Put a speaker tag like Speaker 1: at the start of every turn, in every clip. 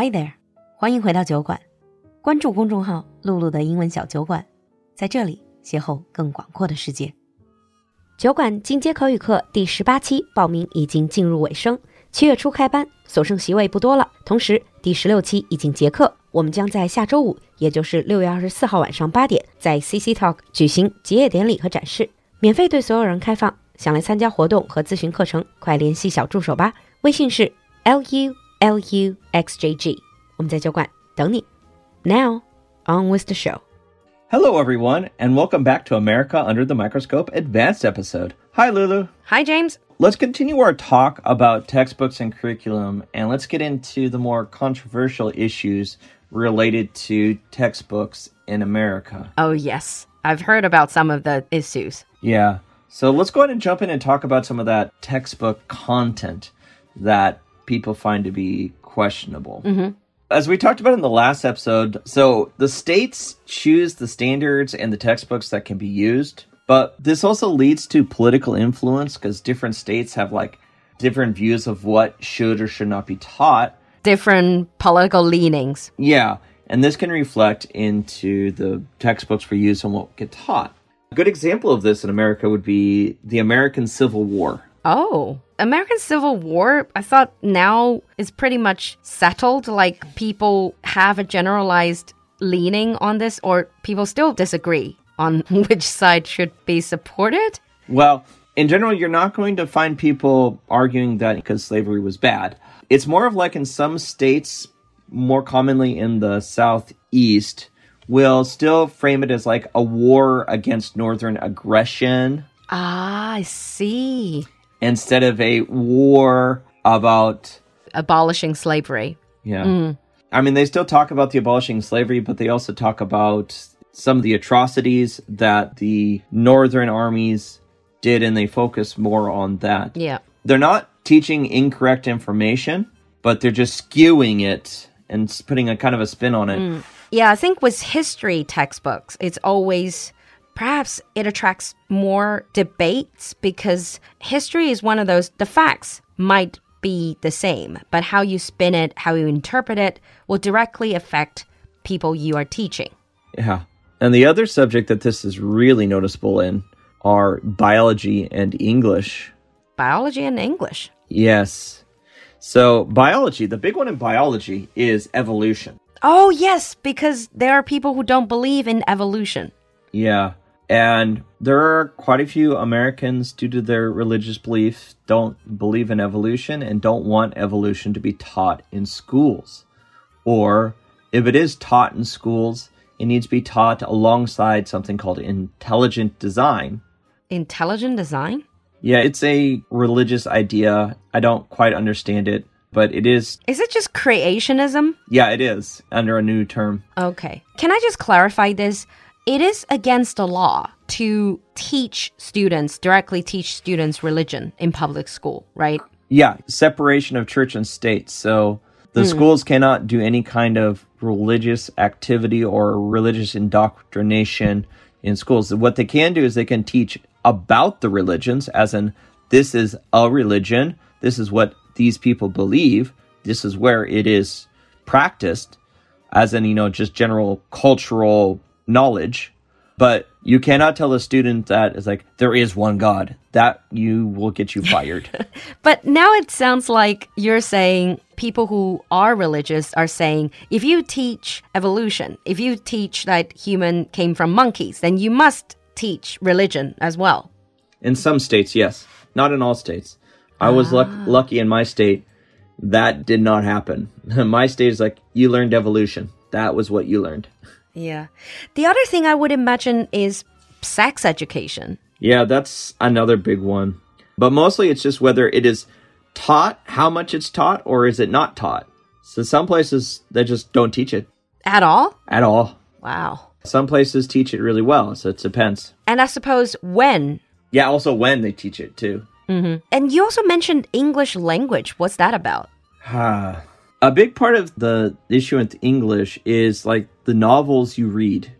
Speaker 1: Hi there，欢迎回到酒馆，关注公众号“露露的英文小酒馆”，在这里邂逅更广阔的世界。酒馆进阶口语课第十八期报名已经进入尾声，七月初开班，所剩席位不多了。同时，第十六期已经结课，我们将在下周五，也就是六月二十四号晚上八点，在 CC Talk 举行结业典礼和展示，免费对所有人开放。想来参加活动和咨询课程，快联系小助手吧，微信是 l u l u x j g，我们在酒馆等你。Now on with the show.
Speaker 2: Hello, everyone, and welcome back to America Under the Microscope Advanced episode. Hi, Lulu.
Speaker 1: Hi, James.
Speaker 2: Let's continue our talk about textbooks and curriculum, and let's get into the more controversial issues related to textbooks in America.
Speaker 1: Oh, yes. I've heard about some of the issues.
Speaker 2: Yeah. So let's go ahead and jump in and talk about some of that textbook content that people find to be questionable. Mm-hmm. As we talked about in the last episode, so the states choose the standards and the textbooks that can be used, but this also leads to political influence because different states have like different views of what should or should not be taught.
Speaker 1: Different political leanings.
Speaker 2: Yeah, and this can reflect into the textbooks we use and what get taught. A good example of this in America would be the American Civil War.
Speaker 1: Oh, American Civil War, I thought now is pretty much settled. Like people have a generalized leaning on this, or people still disagree on which side should be supported.
Speaker 2: Well, in general, you're not going to find people arguing that because slavery was bad. It's more of like in some states, more commonly in the Southeast, will still frame it as like a war against Northern aggression
Speaker 1: Ah, I see.
Speaker 2: Instead of a war about
Speaker 1: Abolishing slavery.
Speaker 2: Yeah. Mm. I mean, they still talk about the abolishing slavery, but they also talk about some of the atrocities that the northern armies did, and they focus more on that.
Speaker 1: Yeah.
Speaker 2: They're not teaching incorrect information, but they're just skewing it and putting a kind of a spin on it. Mm.
Speaker 1: Yeah, I think with history textbooks, it's always perhaps it attracts more debates because history is one of those, the facts might be the same, but how you spin it, how you interpret it will directly affect people you are teaching.
Speaker 2: Yeah. And the other subject that this is really noticeable in are biology and English.
Speaker 1: Biology and English.
Speaker 2: Yes. So, biology, the big one in biology is evolution.
Speaker 1: Oh, yes, because there are people who don't believe in evolution.
Speaker 2: Yeah. And there are quite a few Americans, due to their religious beliefs, don't believe in evolution and don't want evolution to be taught in schools. Or if it is taught in schools, it needs to be taught alongside something called intelligent design.
Speaker 1: Intelligent design?
Speaker 2: Yeah, it's a religious idea. I don't quite understand it, but it is,
Speaker 1: Is it just creationism?
Speaker 2: yeah, it is under a new term.
Speaker 1: Okay. Can I just clarify this? It is against the law to teach students, directly teach students religion in public school, right?
Speaker 2: Yeah, separation of church and state. So the hmm. schools cannot do any kind of religious activity or religious indoctrination in schools. What they can do is they can teach about the religions, as in, this is a religion, this is what these people believe, this is where it is practiced, as in, you know, just general cultural knowledge. But you cannot tell a student that it's like, there is one God. That you will get you fired.
Speaker 1: But now it sounds like you're saying people who are religious are saying if you teach evolution, if you teach that human came from monkeys, then you must teach religion as well.
Speaker 2: In some states, yes. Not in all states. I was luck- ah. lucky in my state. That did not happen. my state is like, you learned evolution. That was what you learned.
Speaker 1: Yeah. The other thing I would imagine is sex education.
Speaker 2: Yeah, that's another big one. But mostly it's just whether it is taught, how much it's taught, or is it not taught. So some places, they just don't teach it
Speaker 1: At all?
Speaker 2: at all.
Speaker 1: Wow.
Speaker 2: Some places teach it really well, so it depends.
Speaker 1: And I suppose when.
Speaker 2: Yeah, also when they teach it too. Mm-hmm.
Speaker 1: And you also mentioned English language. What's that about?
Speaker 2: Ah, A big part of the issue with English is like the novels you read.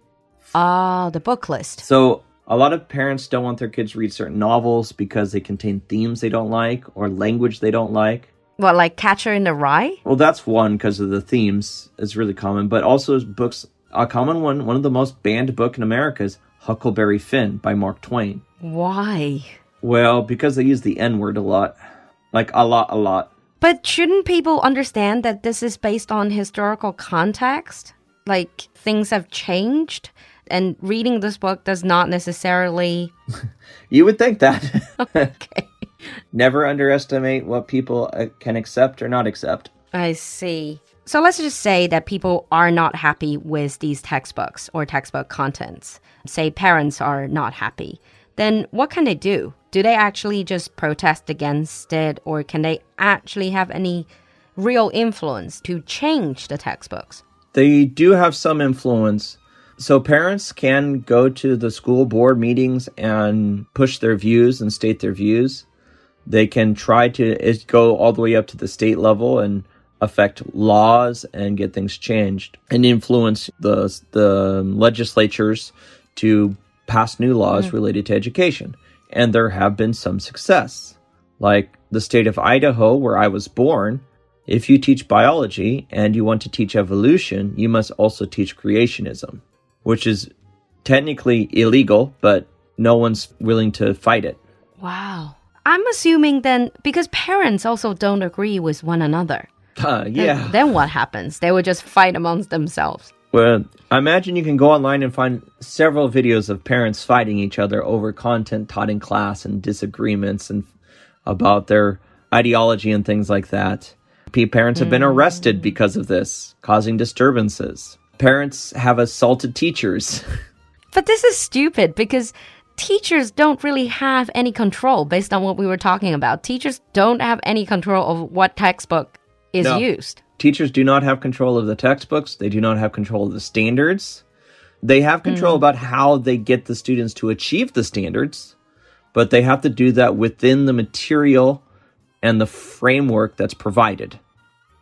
Speaker 1: Ah, the book list.
Speaker 2: So a lot of parents don't want their kids to read certain novels because they contain themes they don't like or language they don't like.
Speaker 1: What, like Catcher in the Rye?
Speaker 2: Well, that's one because of the themes. It's really common, but also books. A common one, one of the most banned book in America is Huckleberry Finn by Mark Twain.
Speaker 1: Why?
Speaker 2: Well, because they use the N word a lot, like a lot, a lot.
Speaker 1: But shouldn't people understand that this is based on historical context? Like things have changed, and reading this book does not necessarily.
Speaker 2: you would think that.
Speaker 1: okay.
Speaker 2: Never underestimate what people uh, can accept or not accept.
Speaker 1: I see. So let's just say that people are not happy with these textbooks or textbook contents. Say parents are not happy. Then what can they do? Do they actually just protest against it or can they actually have any real influence to change the textbooks?
Speaker 2: They do have some influence. So parents can go to the school board meetings and push their views and state their views. They can try to go all the way up to the state level and affect laws and get things changed and influence the the legislatures to pass new laws mm. related to education. And there have been some success. Like the state of Idaho where I was born, if you teach biology and you want to teach evolution, you must also teach creationism, which is technically illegal, but no one's willing to fight it.
Speaker 1: Wow. I'm assuming then because parents also don't agree with one another.
Speaker 2: Uh, yeah.
Speaker 1: Then, then what happens? They would just fight amongst themselves.
Speaker 2: Well, I imagine you can go online and find several videos of parents fighting each other over content taught in class and disagreements and about their ideology and things like that. Parents have been mm. arrested because of this, causing disturbances. Parents have assaulted teachers.
Speaker 1: But this is stupid because teachers don't really have any control based on what we were talking about. Teachers don't have any control of what textbook is no. used.
Speaker 2: Teachers do not have control of the textbooks, they do not have control of the standards. They have control mm. about how they get the students to achieve the standards, but they have to do that within the material and the framework that's provided.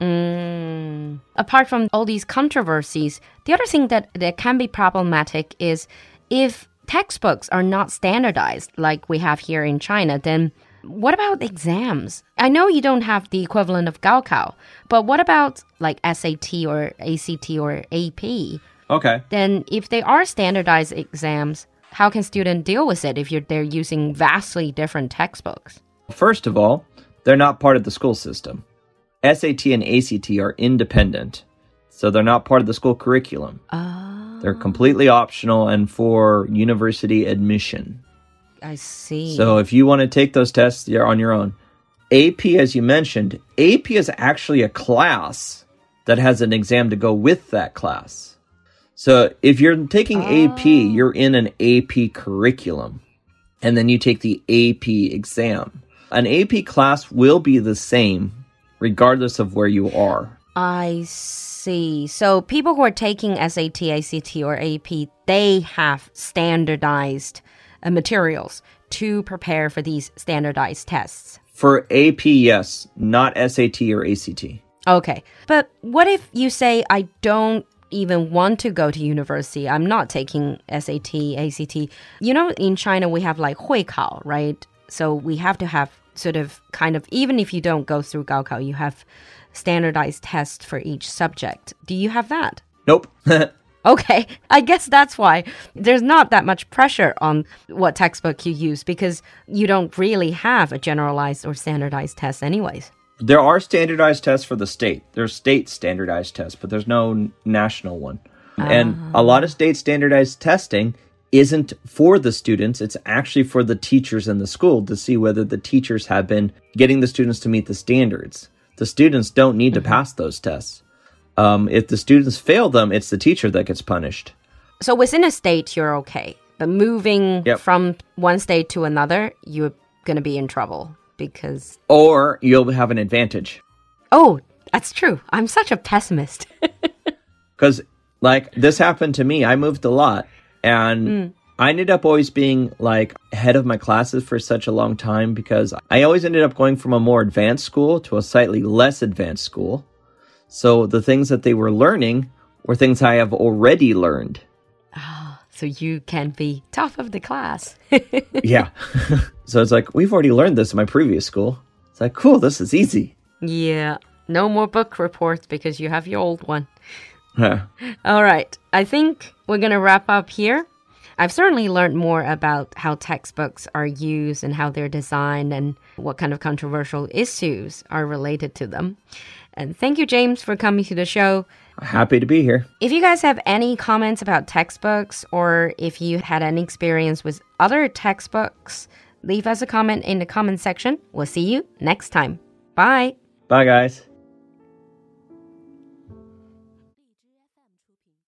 Speaker 1: Mm. Apart from all these controversies, the other thing that, that can be problematic is if textbooks are not standardized like we have here in China, then what about exams? I know you don't have the equivalent of Gaokao, but what about like SAT or ACT or AP?
Speaker 2: Okay.
Speaker 1: Then if they are standardized exams, how can students deal with it if you're they're using vastly different textbooks?
Speaker 2: First of all, they're not part of the school system. SAT and ACT are independent, so they're not part of the school curriculum.
Speaker 1: Oh.
Speaker 2: They're completely optional and for university admission.
Speaker 1: I see.
Speaker 2: So if you want to take those tests, you're on your own. AP, as you mentioned, AP is actually a class that has an exam to go with that class. So if you're taking oh. AP, you're in an AP curriculum, and then you take the AP exam. An AP class will be the same regardless of where you are.
Speaker 1: I see. So people who are taking SAT, ACT, or AP, they have standardized uh, materials to prepare for these standardized tests.
Speaker 2: For AP, yes, not SAT or ACT.
Speaker 1: Okay. But what if you say, I don't even want to go to university? I'm not taking SAT, ACT. You know, in China, we have like Huikao, right? So we have to have sort of kind of, even if you don't go through Gaokao, you have standardized tests for each subject. Do you have that?
Speaker 2: Nope.
Speaker 1: okay, I guess that's why there's not that much pressure on what textbook you use because you don't really have a generalized or standardized test, anyways.
Speaker 2: There are standardized tests for the state. There's state standardized tests, but there's no national one. Uh. And a lot of state standardized testing isn't for the students, it's actually for the teachers in the school to see whether the teachers have been getting the students to meet the standards. The students don't need mm-hmm. to pass those tests. Um, if the students fail them, it's the teacher that gets punished.
Speaker 1: So within a state, you're okay. But moving yep. from one state to another, you're going to be in trouble because.
Speaker 2: Or you'll have an advantage.
Speaker 1: Oh, that's true. I'm such a pessimist.
Speaker 2: Because, like, this happened to me. I moved a lot and mm. I ended up always being like head of my classes for such a long time because I always ended up going from a more advanced school to a slightly less advanced school. So the things that they were learning were things I have already learned.
Speaker 1: Oh, so you can be top of the class.
Speaker 2: yeah. so it's like, we've already learned this in my previous school. It's like, cool, this is easy.
Speaker 1: Yeah. No more book reports because you have your old one. All right. I think we're going to wrap up here. I've certainly learned more about how textbooks are used and how they're designed and what kind of controversial issues are related to them. And thank you, James, for coming to the show.
Speaker 2: Happy to be here.
Speaker 1: If you guys have any comments about textbooks or if you had any experience with other textbooks, leave us a comment in the comment section. We'll see you next time. Bye.
Speaker 2: Bye, guys.